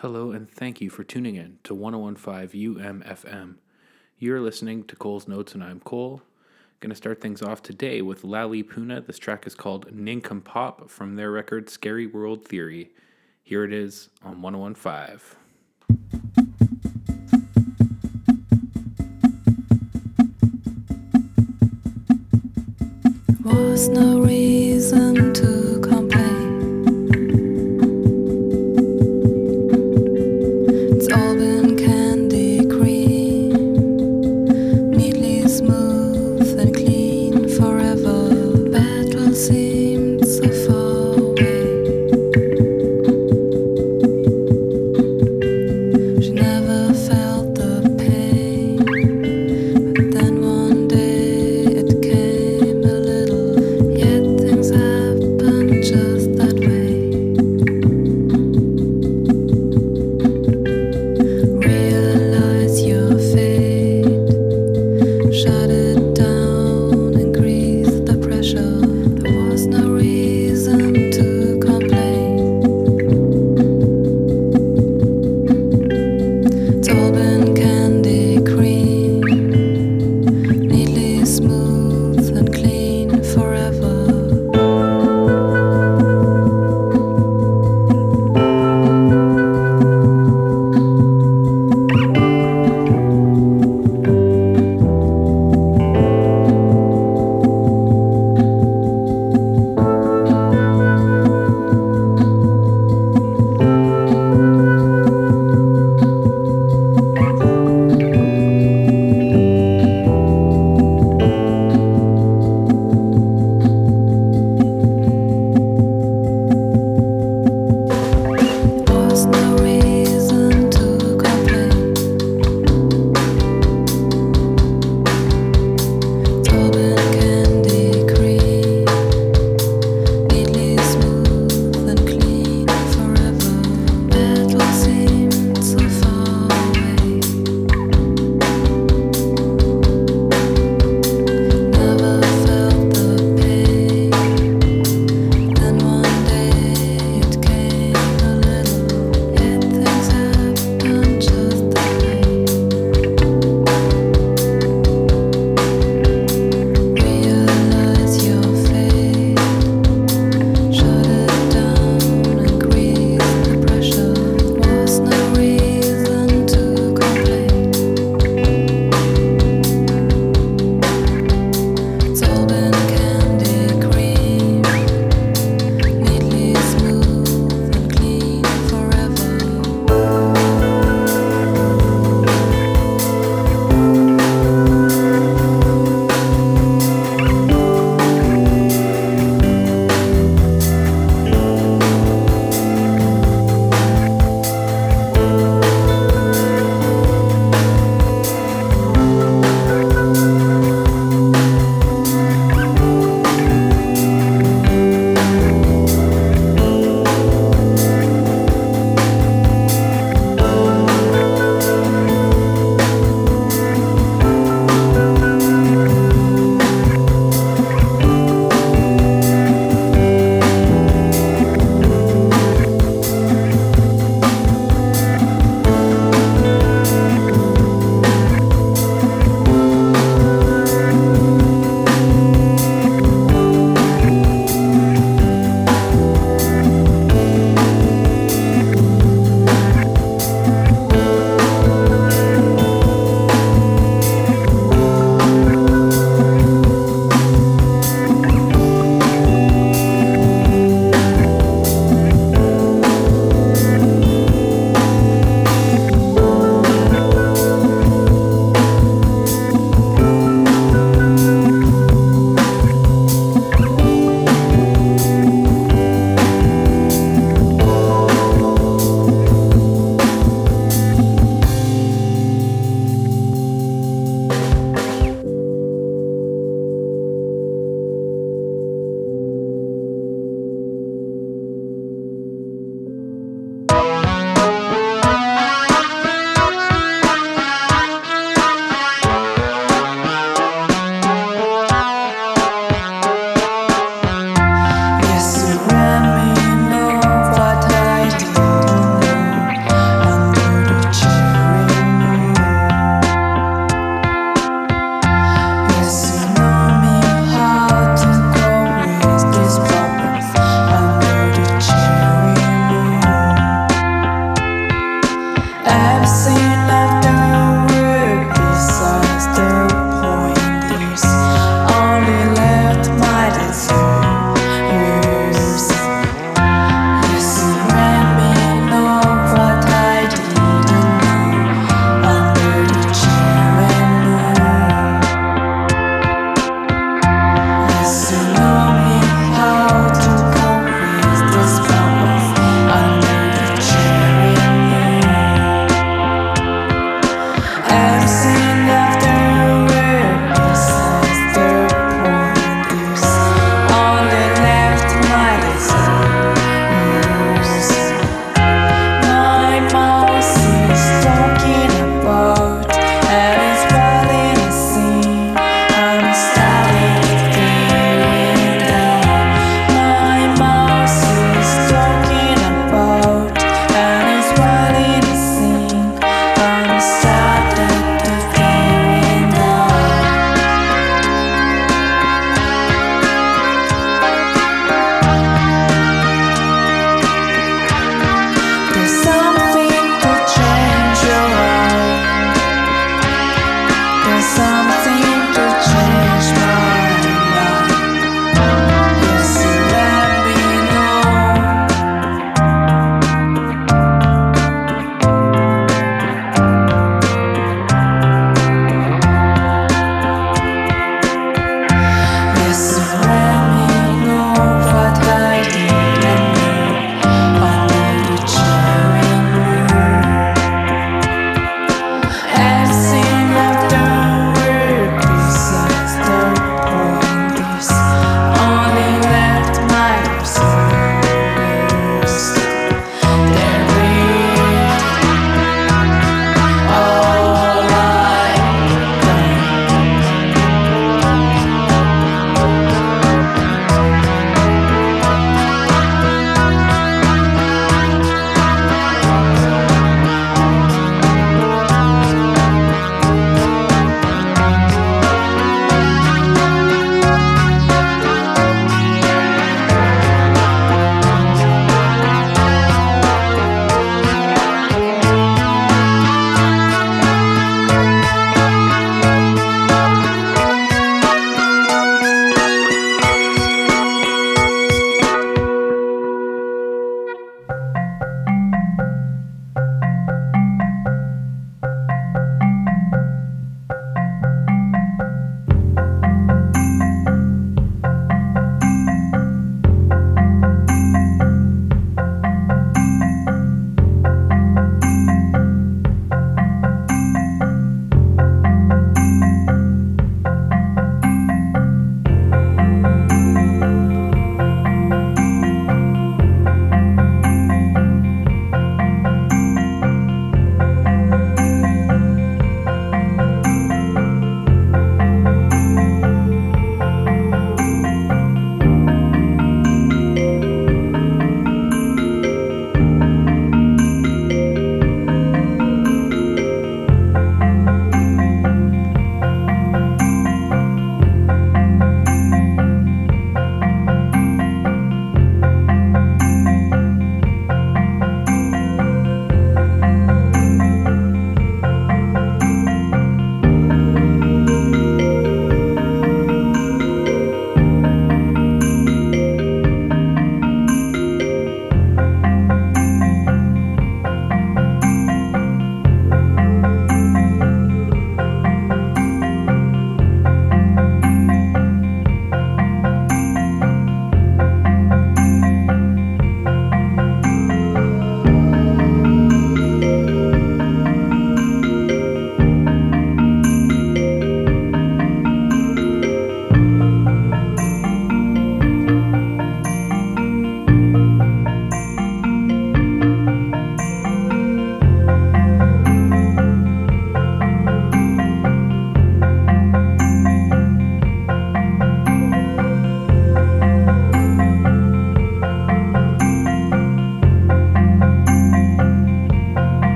Hello, and thank you for tuning in to 1015 UMFM. You're listening to Cole's Notes, and I'm Cole. Gonna start things off today with Lali Puna. This track is called Nincompoop from their record Scary World Theory. Here it is on 1015. was no reason to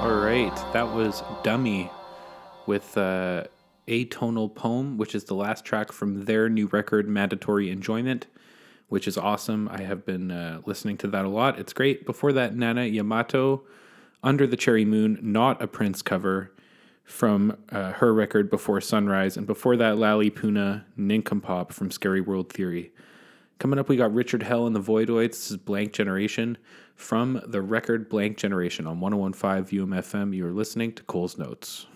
All right, that was Dummy with uh, Atonal Poem, which is the last track from their new record, Mandatory Enjoyment, which is awesome. I have been uh, listening to that a lot. It's great. Before that, Nana Yamato, Under the Cherry Moon, not a Prince cover from uh, her record Before Sunrise. And before that, Lali Puna, Nincompoop from Scary World Theory. Coming up, we got Richard Hell and the Voidoids. This is Blank Generation from the record Blank Generation on 1015 UMFM. You are listening to Cole's Notes.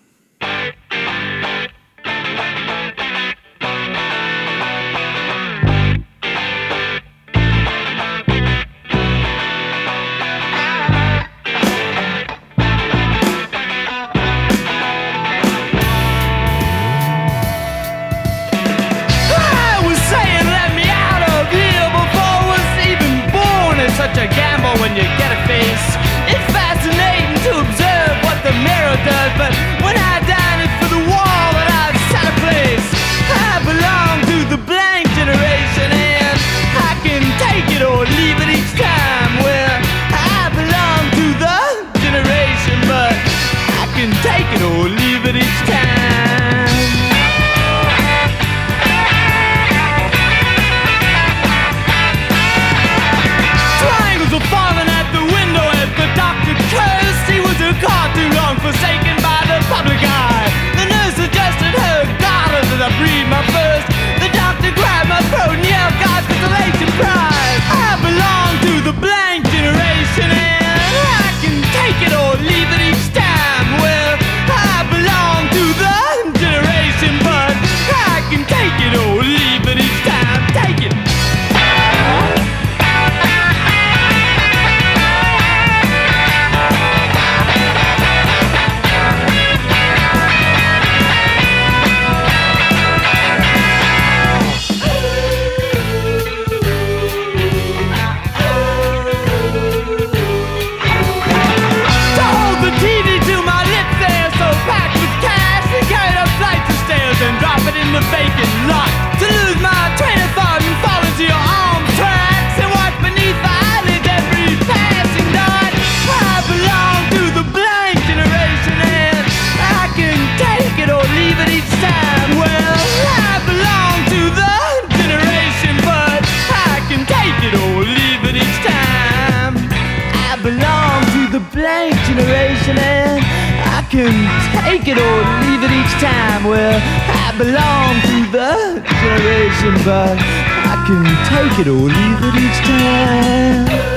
It's fascinating to observe what the mirror does, but listening. but I can take it or leave it each time.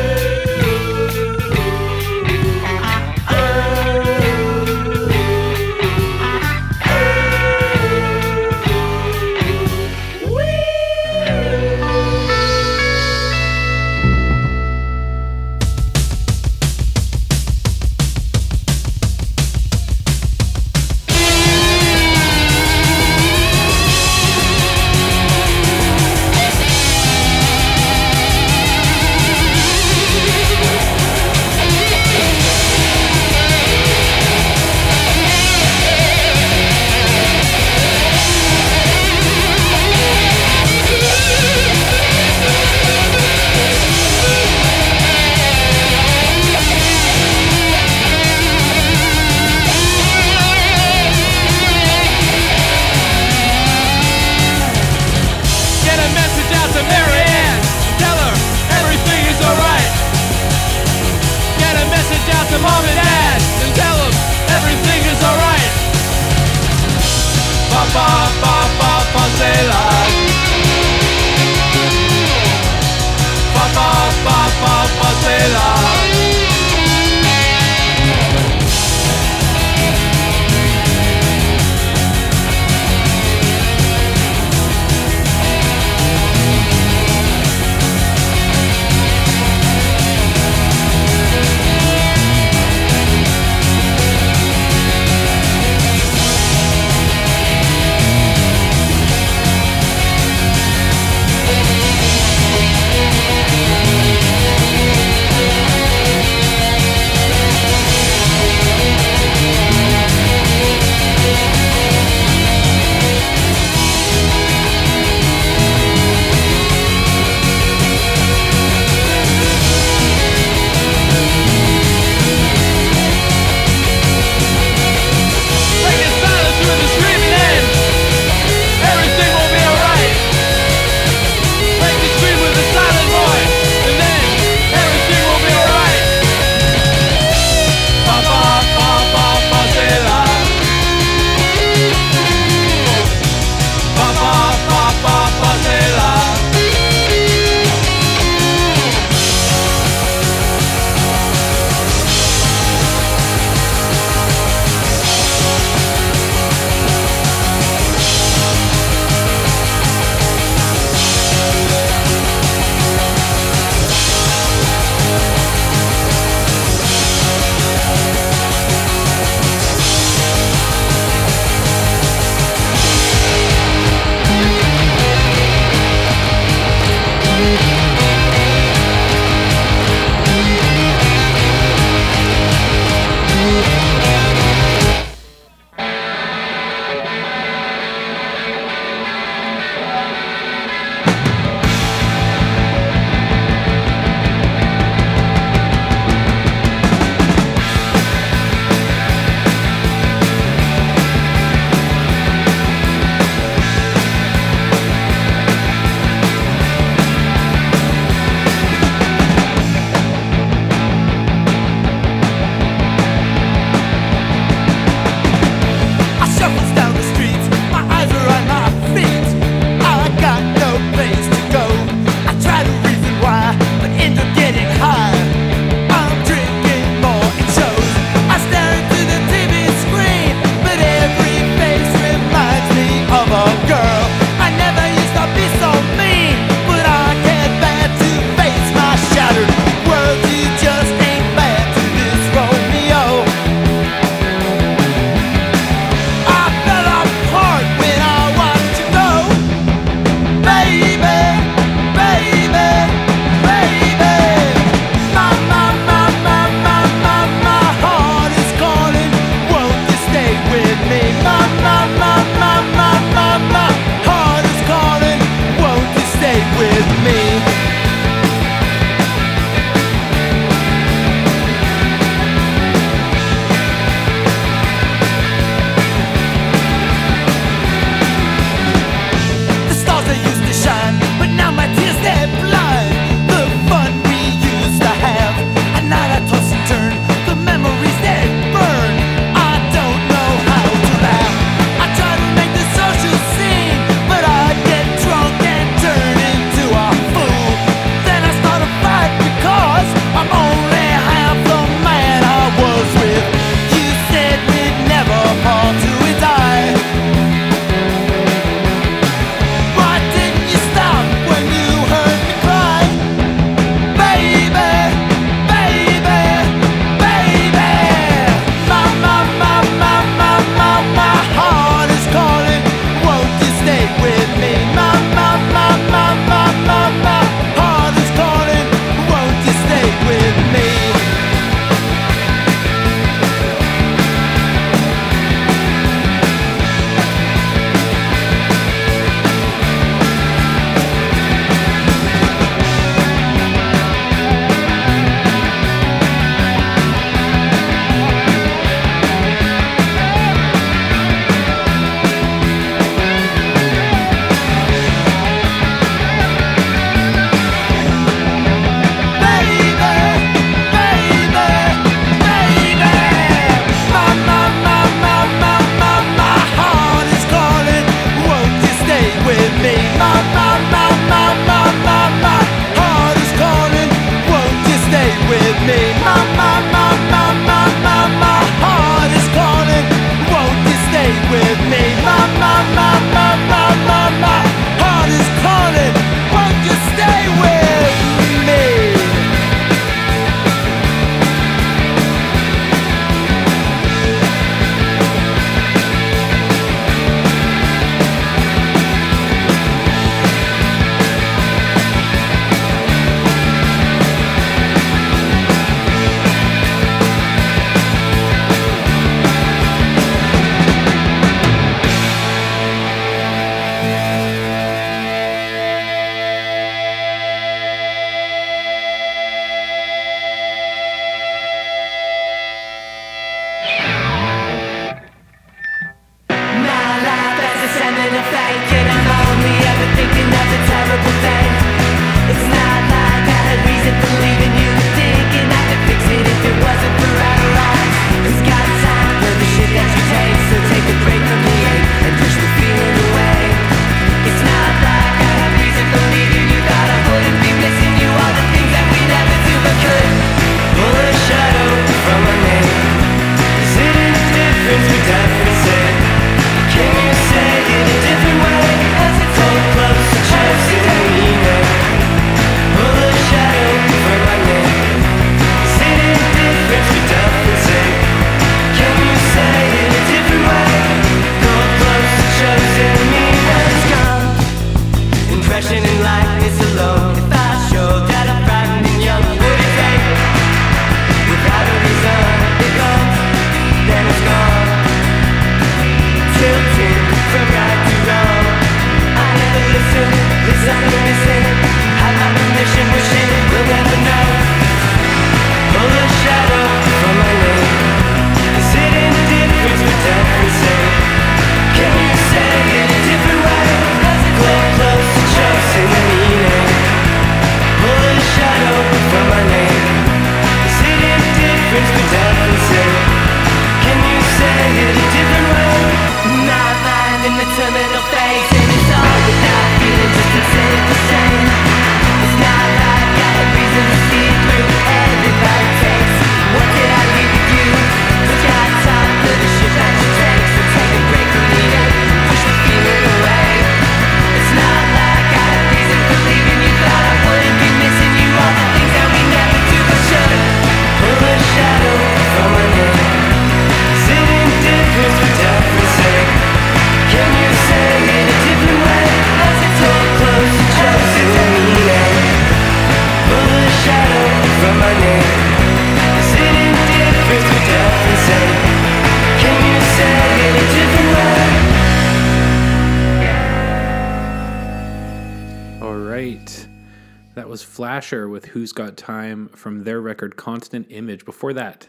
Asher with Who's Got Time from their record Constant Image. Before that,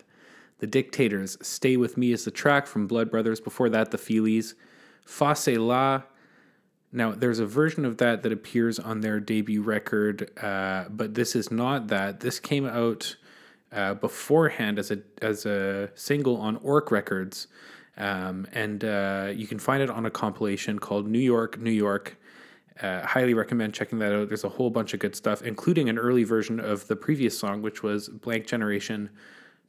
The Dictators, Stay With Me is the track from Blood Brothers. Before that, The Feelies, Fa Cé-La. Now, there's a version of that that appears on their debut record, uh, but this is not that. This came out uh, beforehand as a, as a single on Ork Records, um, and uh, you can find it on a compilation called New York, New York uh, highly recommend checking that out. There's a whole bunch of good stuff, including an early version of the previous song, which was Blank Generation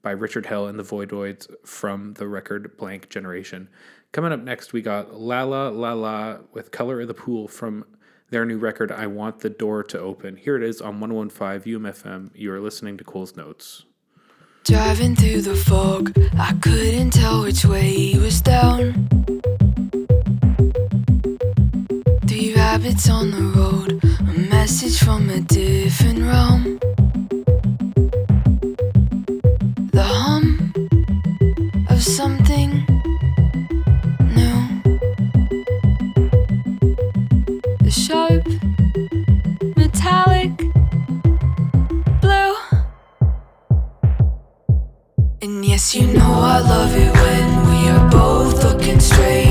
by Richard Hell and the Voidoids from the record Blank Generation. Coming up next, we got La La La La with Color of the Pool from their new record, I Want the Door to Open. Here it is on 115 UMFM. You are listening to Cole's Notes. Driving through the fog, I couldn't tell which way was down. Three rabbits on the road, a message from a different realm. The hum of something new. The sharp, metallic blue. And yes, you know I love it when we are both looking straight.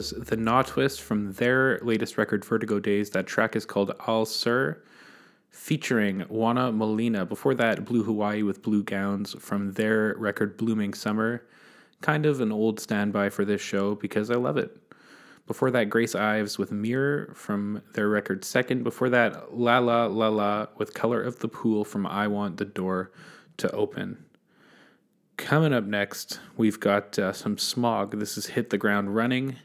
Was the Notwist from their latest record, Vertigo Days. That track is called Al Sur, featuring Juana Molina. Before that, Blue Hawaii with Blue Gowns from their record, Blooming Summer. Kind of an old standby for this show because I love it. Before that, Grace Ives with Mirror from their record Second. Before that, Lala Lala with Color of the Pool from I Want the Door to Open. Coming up next, we've got uh, some smog. This is Hit the Ground Running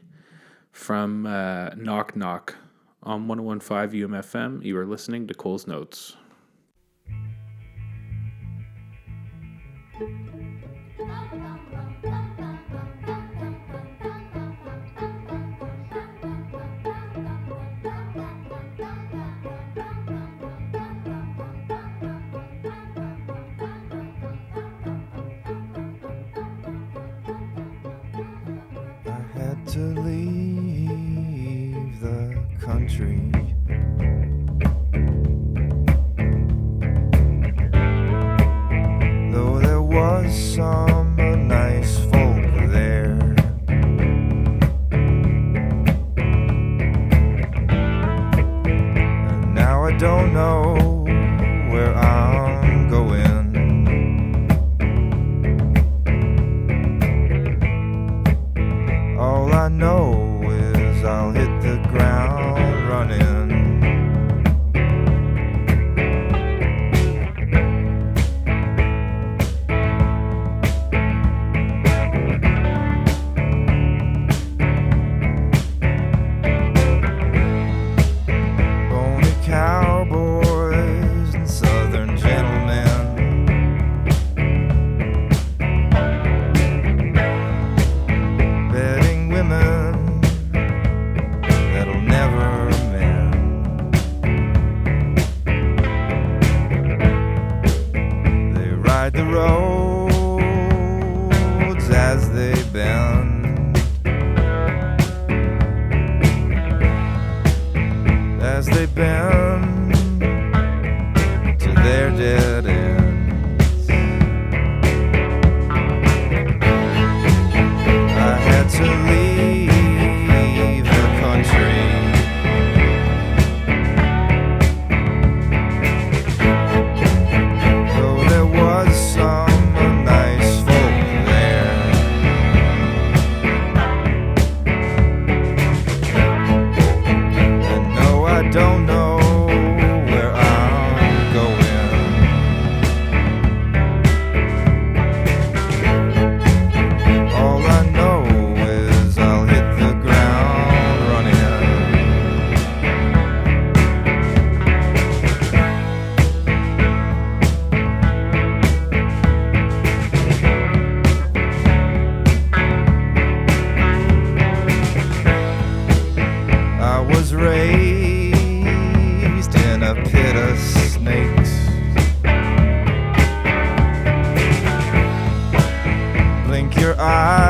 from uh, Knock Knock on 1015 UMFM. You are listening to Cole's Notes. Was eyes,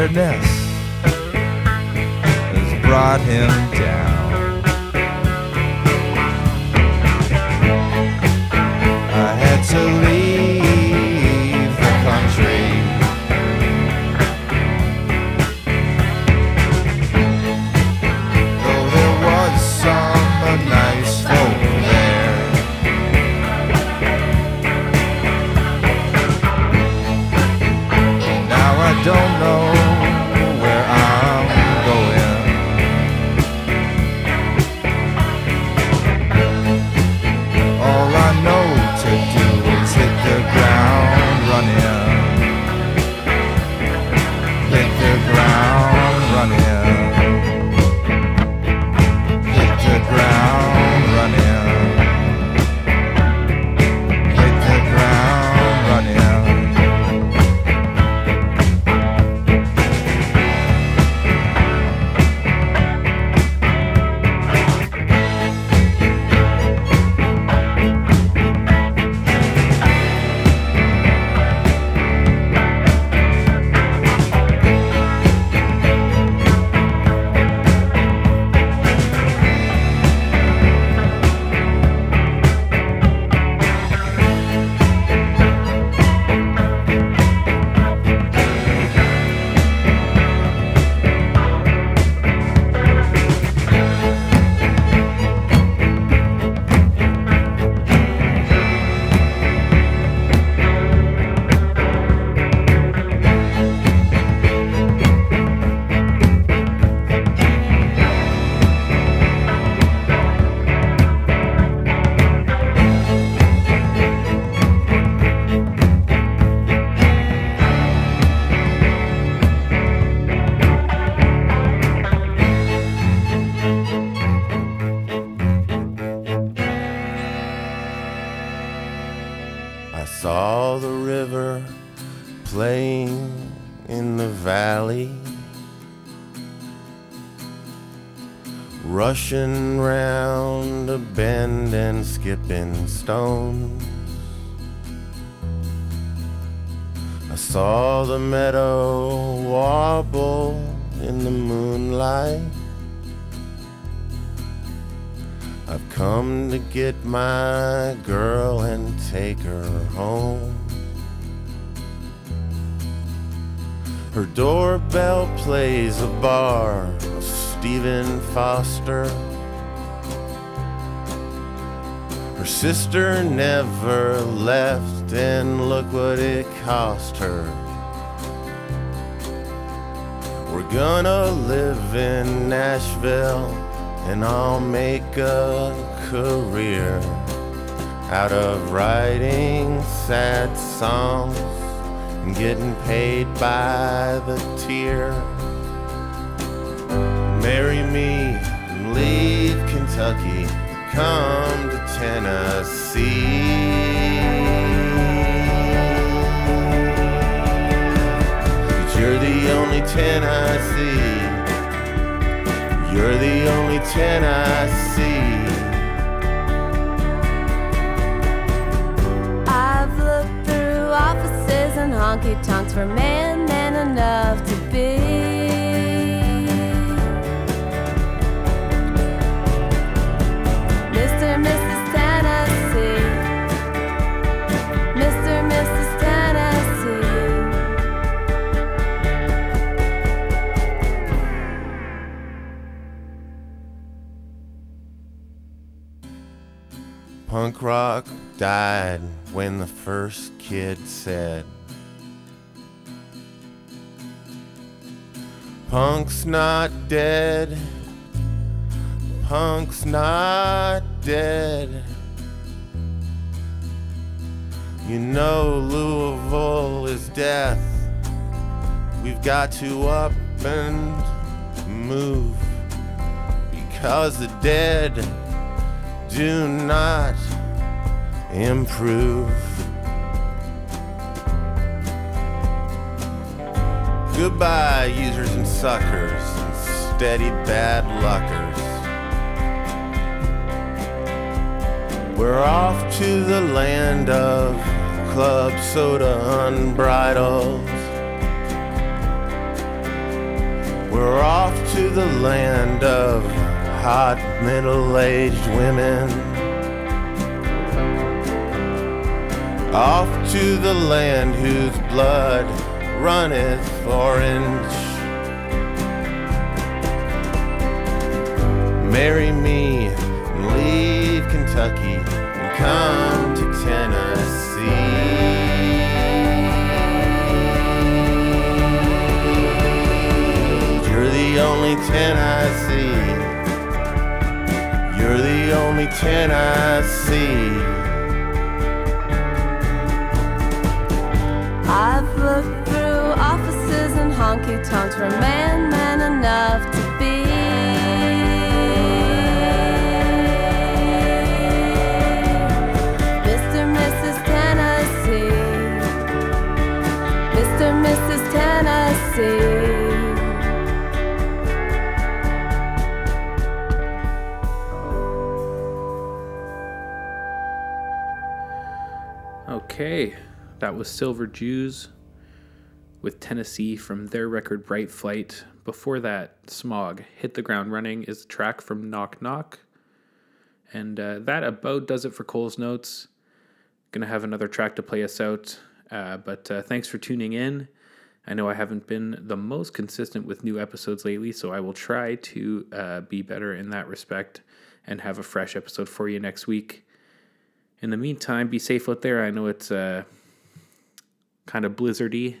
bitterness has brought him down. I had to round a bend and skipping stones. I saw the meadow warble in the moonlight. I've come to get my girl and take her home. Her doorbell plays a bar Stephen Foster. Her sister never left, and look what it cost her. We're gonna live in Nashville, and I'll make a career out of writing sad songs and getting paid by the tear. Marry me and leave Kentucky, come to Tennessee. You're the only 10 I see. You're the only 10 I see. I've looked through offices and honky tonks for man man enough to be. Punk rock died when the first kid said, Punk's not dead. Punk's not dead. You know Louisville is death. We've got to up and move because the dead do not improve. Goodbye, users and suckers and steady bad luckers. We're off to the land of club soda unbridled. We're off to the land of hot middle aged women. Off to the land whose blood runneth orange. Marry me and leave Kentucky and come to Tennessee. You're the only ten I see. You're the only ten I see. I've looked through offices and honky tonks for a man, man enough to be. Mr. Mrs. Tennessee. Mr. Mrs. Tennessee. Okay, that was Silver Jews with Tennessee from their record Bright Flight. Before that, Smog Hit the Ground Running is a track from Knock Knock. And uh, that about does it for Cole's Notes. Gonna have another track to play us out. Uh, but uh, thanks for tuning in. I know I haven't been the most consistent with new episodes lately, so I will try to uh, be better in that respect and have a fresh episode for you next week. In the meantime, be safe out there. I know it's uh, kind of blizzardy.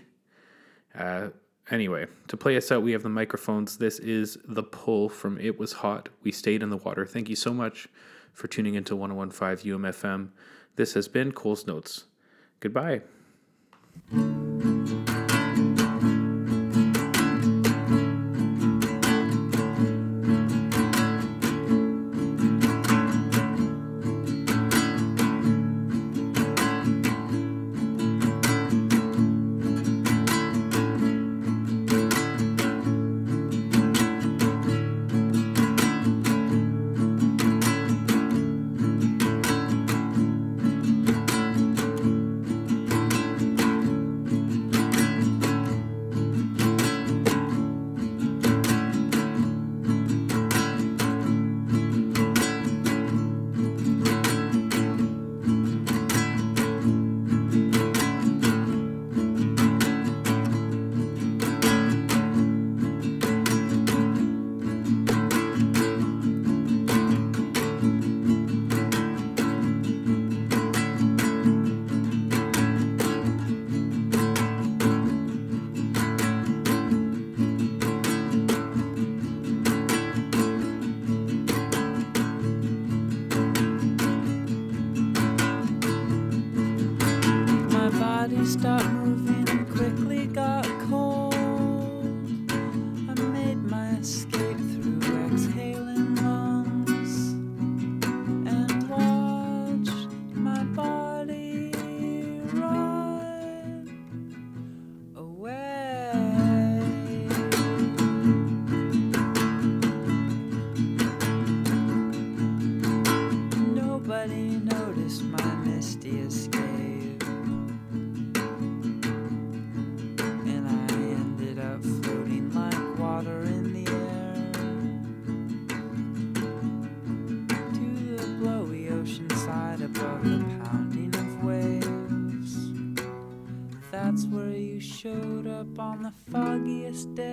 Uh, anyway, to play us out, we have the microphones. This is The Pull from It Was Hot. We Stayed in the Water. Thank you so much for tuning into 1015 UMFM. This has been Cole's Notes. Goodbye. Up on the foggiest day.